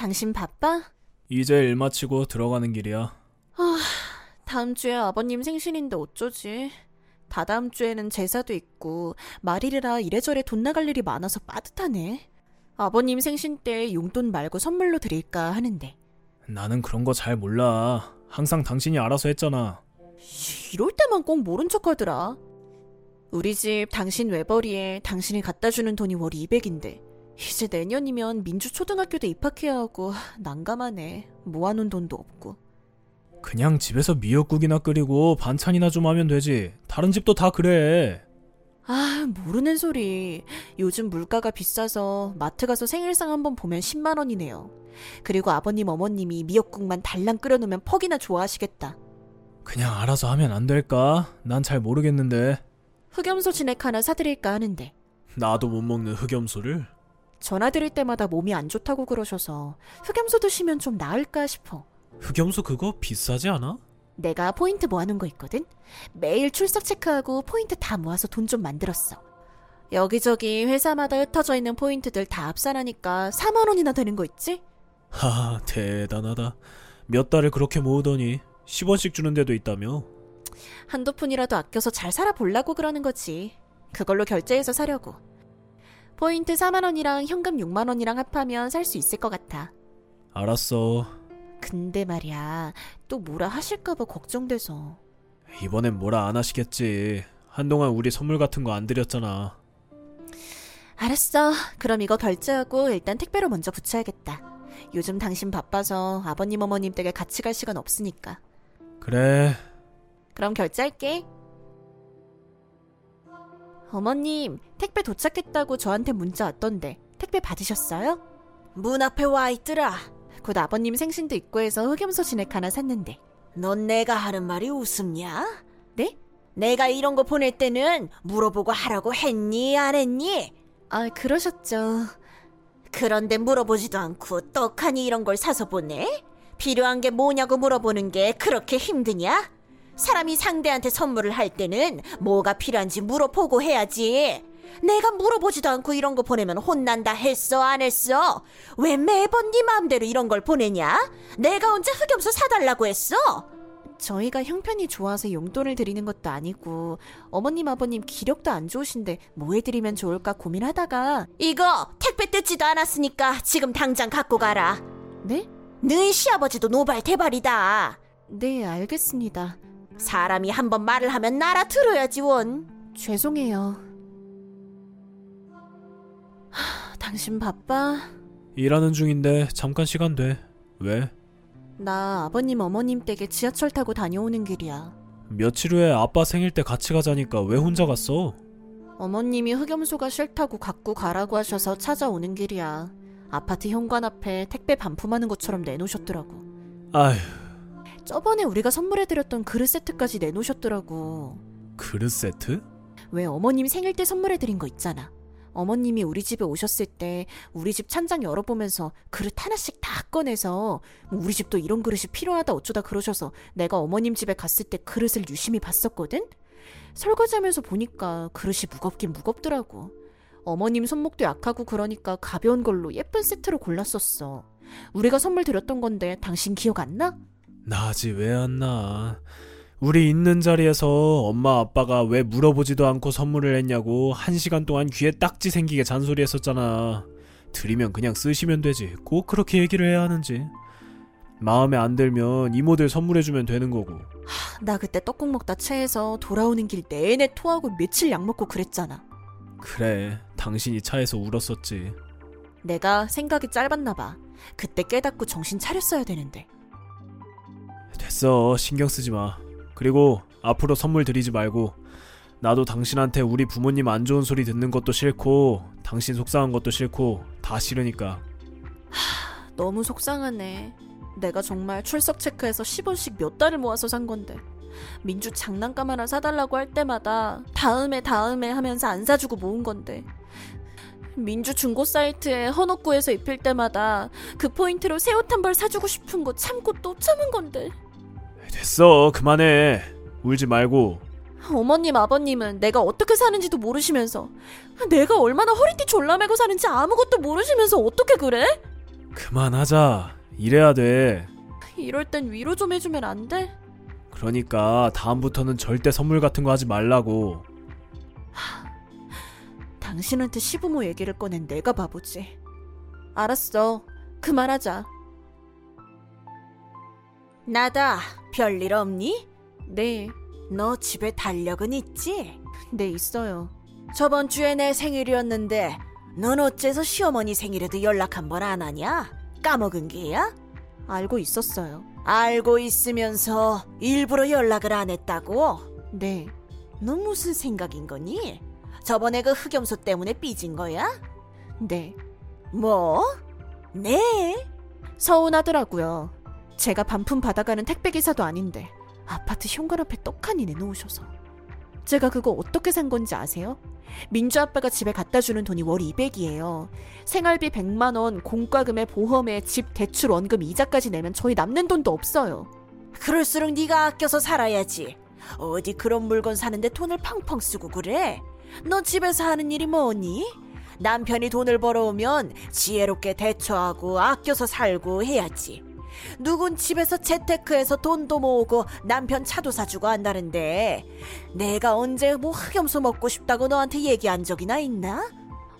당신 바빠? 이제 일 마치고 들어가는 길이야. 아, 다음 주에 아버님 생신인데 어쩌지? 다다음 주에는 제사도 있고 말일이라 이래저래 돈 나갈 일이 많아서 빠듯하네. 아버님 생신 때 용돈 말고 선물로 드릴까 하는데. 나는 그런 거 잘 몰라. 항상 당신이 알아서 했잖아. 이럴 때만 꼭 모른 척 하더라. 우리 집 당신 외벌이에 당신이 갖다 주는 돈이 월 200인데 이제 내년이면 민주 초등학교도 입학해야 하고 난감하네. 모아놓은 돈도 없고. 그냥 집에서 미역국이나 끓이고 반찬이나 좀 하면 되지. 다른 집도 다 그래. 아, 모르는 소리. 요즘 물가가 비싸서 마트 가서 생일상 한번 보면 10만 원이네요. 그리고 아버님 어머님이 미역국만 달랑 끓여놓으면 퍽이나 좋아하시겠다. 그냥 알아서 하면 안 될까? 난 잘 모르겠는데. 흑염소 진액 하나 사드릴까 하는데 나도 못 먹는 흑염소를? 전화 드릴 때마다 몸이 안 좋다고 그러셔서 흑염소 드시면 좀 나을까 싶어. 흑염소 그거 비싸지 않아? 내가 포인트 모아놓은 거 있거든? 매일 출석 체크하고 포인트 다 모아서 돈 좀 만들었어. 여기저기 회사마다 흩어져 있는 포인트들 다 합산하니까 4만 원이나 되는 거 있지? 하, 대단하다. 몇 달을 그렇게 모으더니 10원씩 주는 데도 있다며? 한두 푼이라도 아껴서 잘 살아보려고 그러는 거지. 그걸로 결제해서 사려고. 포인트 4만원이랑 현금 6만원이랑 합하면 살 수 있을 것 같아. 알았어. 근데 말이야, 또 뭐라 하실까봐 걱정돼서. 이번엔 뭐라 안 하시겠지. 한동안 우리 선물 같은 거 안 드렸잖아. 알았어. 그럼 이거 결제하고 일단 택배로 먼저 붙여야겠다. 요즘 당신 바빠서 아버님 어머님 댁에 같이 갈 시간 없으니까. 그래. 그럼 결제할게. 어머님, 택배 도착했다고 저한테 문자 왔던데 택배 받으셨어요? 문 앞에 와 있더라. 곧 아버님 생신도 있고 해서 흑염소 진액 하나 샀는데. 넌 내가 하는 말이 웃음냐? 네? 내가 이런 거 보낼 때는 물어보고 하라고 했니 안 했니? 아, 그러셨죠. 그런데 물어보지도 않고 떡하니 이런 걸 사서 보내? 필요한 게 뭐냐고 물어보는 게 그렇게 힘드냐? 사람이 상대한테 선물을 할 때는 뭐가 필요한지 물어보고 해야지. 내가 물어보지도 않고 이런 거 보내면 혼난다 했어 안 했어? 왜 매번 네 마음대로 이런 걸 보내냐? 내가 언제 흑염소 사달라고 했어? 저희가 형편이 좋아서 용돈을 드리는 것도 아니고 어머님 아버님 기력도 안 좋으신데 뭐 해드리면 좋을까 고민하다가 이거 택배 뜯지도 않았으니까 지금 당장 갖고 가라. 네? 너희 시아버지도 노발 대발이다. 네 알겠습니다. 사람이 한 번 말을 하면 나라 들어야지 원. 죄송해요. 하, 당신 바빠? 일하는 중인데 잠깐 시간 돼. 왜? 나 아버님 어머님 댁에 지하철 타고 다녀오는 길이야. 며칠 후에 아빠 생일 때 같이 가자니까 왜 혼자 갔어? 어머님이 흑염소가 싫다고 갖고 가라고 하셔서 찾아오는 길이야. 아파트 현관 앞에 택배 반품하는 것처럼 내놓으셨더라고. 아휴, 저번에 우리가 선물해드렸던 그릇 세트까지 내놓으셨더라고. 그릇 세트? 왜 어머님 생일 때 선물해드린 거 있잖아. 어머님이 우리 집에 오셨을 때 우리 집 찬장 열어보면서 그릇 하나씩 다 꺼내서 뭐 우리 집도 이런 그릇이 필요하다 어쩌다 그러셔서 내가 어머님 집에 갔을 때 그릇을 유심히 봤었거든? 설거지하면서 보니까 그릇이 무겁긴 무겁더라고. 어머님 손목도 약하고 그러니까 가벼운 걸로 예쁜 세트로 골랐었어. 우리가 선물 드렸던 건데 당신 기억 안 나? 나지 왜 안 나? 우리 있는 자리에서 엄마 아빠가 왜 물어보지도 않고 선물을 했냐고 한 시간 동안 귀에 딱지 생기게 잔소리했었잖아. 드리면 그냥 쓰시면 되지. 꼭 그렇게 얘기를 해야 하는지. 마음에 안 들면 이모들 선물해주면 되는 거고. 나 그때 떡국 먹다 체해서 돌아오는 길 내내 토하고 며칠 약 먹고 그랬잖아. 그래, 당신이 차에서 울었었지. 내가 생각이 짧았나 봐. 그때 깨닫고 정신 차렸어야 되는데. 됐어, 신경 쓰지 마. 그리고 앞으로 선물 드리지 말고 나도 당신한테 우리 부모님 안 좋은 소리 듣는 것도 싫고 당신 속상한 것도 싫고 다 싫으니까 너무 속상하네. 내가 정말 출석 체크해서 10원씩 몇 달을 모아서 산 건데. 민주 장난감 하나 사달라고 할 때마다 다음에 다음에 하면서 안 사주고 모은 건데. 민주 중고 사이트에 헌옷구에서 입힐 때마다 그 포인트로 새 옷 한 벌 사주고 싶은 거 참고 또 참은 건데. 됐어 그만해 울지 말고 어머님 아버님은 내가 어떻게 사는지도 모르시면서 내가 얼마나 허리띠 졸라매고 사는지 아무것도 모르시면서 어떻게 그래? 그만하자. 이래야 돼. 이럴 땐 위로 좀 해주면 안 돼? 그러니까 다음부터는 절대 선물 같은 거 하지 말라고. 당신한테 시부모 얘기를 꺼낸 내가 바보지. 알았어. 그만하자. 나다. 별일 없니? 네, 너 집에 달력은 있지? 네 있어요. 저번 주에 내 생일이었는데 넌 어째서 시어머니 생일에도 연락 한 번 안 하냐? 까먹은 게야? 알고 있었어요. 알고 있으면서 일부러 연락을 안 했다고? 네, 너 무슨 생각인 거니? 저번에 그 흑염소 때문에 삐진 거야? 네. 뭐? 네? 서운하더라고요. 제가 반품 받아가는 택배기사도 아닌데 아파트 현관 앞에 떡하니 내놓으셔서. 제가 그거 어떻게 산 건지 아세요? 민주 아빠가 집에 갖다 주는 돈이 월 200이에요. 생활비 100만 원, 공과금에 보험에 집 대출 원금 이자까지 내면 저희 남는 돈도 없어요. 그럴수록 네가 아껴서 살아야지. 어디 그런 물건 사는데 돈을 펑펑 쓰고 그래? 너 집에서 하는 일이 뭐니? 남편이 돈을 벌어오면 지혜롭게 대처하고 아껴서 살고 해야지. 누군 집에서 재테크해서 돈도 모으고 남편 차도 사주고 한다는데 내가 언제 뭐 흑염소 먹고 싶다고 너한테 얘기한 적이나 있나?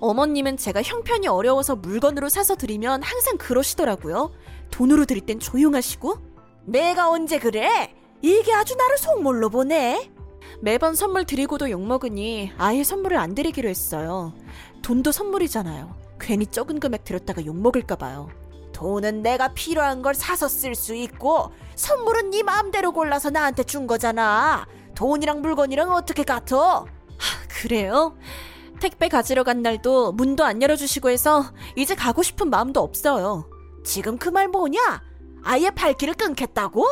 어머님은 제가 형편이 어려워서 물건으로 사서 드리면 항상 그러시더라고요. 돈으로 드릴 땐 조용하시고 내가 언제 그래? 이게 아주 나를 속물로 보네. 매번 선물 드리고도 욕먹으니 아예 선물을 안 드리기로 했어요. 돈도 선물이잖아요. 괜히 적은 금액 드렸다가 욕먹을까봐요. 돈은 내가 필요한 걸 사서 쓸 수 있고 선물은 네 마음대로 골라서 나한테 준 거잖아. 돈이랑 물건이랑 어떻게 같어? 그래요? 택배 가지러 간 날도 문도 안 열어주시고 해서 이제 가고 싶은 마음도 없어요. 지금 그 말 뭐냐? 아예 발길을 끊겠다고?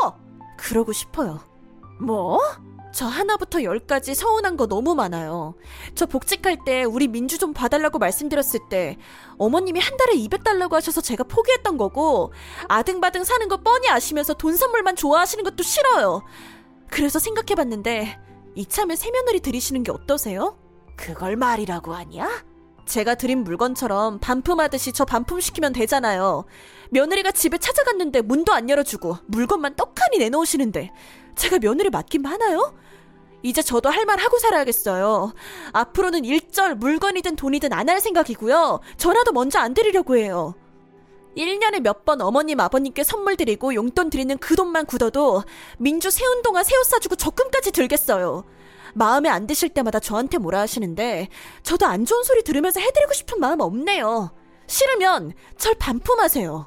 그러고 싶어요. 뭐? 저 하나부터 열까지 서운한 거 너무 많아요. 저 복직할 때 우리 민주 좀 봐달라고 말씀드렸을 때 어머님이 한 달에 200달라고 하셔서 제가 포기했던 거고 아등바등 사는 거 뻔히 아시면서 돈 선물만 좋아하시는 것도 싫어요. 그래서 생각해봤는데 이참에 새며느리 드리시는 게 어떠세요? 그걸 말이라고 하냐? 제가 드린 물건처럼 반품하듯이 저 반품시키면 되잖아요. 며느리가 집에 찾아갔는데 문도 안 열어주고 물건만 떡하니 내놓으시는데 제가 며느리 맡긴 많아요? 이제 저도 할 말 하고 살아야겠어요. 앞으로는 일절 물건이든 돈이든 안 할 생각이고요. 전화도 먼저 안 드리려고 해요. 1년에 몇 번 어머님 아버님께 선물 드리고 용돈 드리는 그 돈만 굳어도 민주 새운동화 새옷 사주고 적금까지 들겠어요. 마음에 안 드실 때마다 저한테 뭐라 하시는데 저도 안 좋은 소리 들으면서 해드리고 싶은 마음 없네요. 싫으면 절 반품하세요.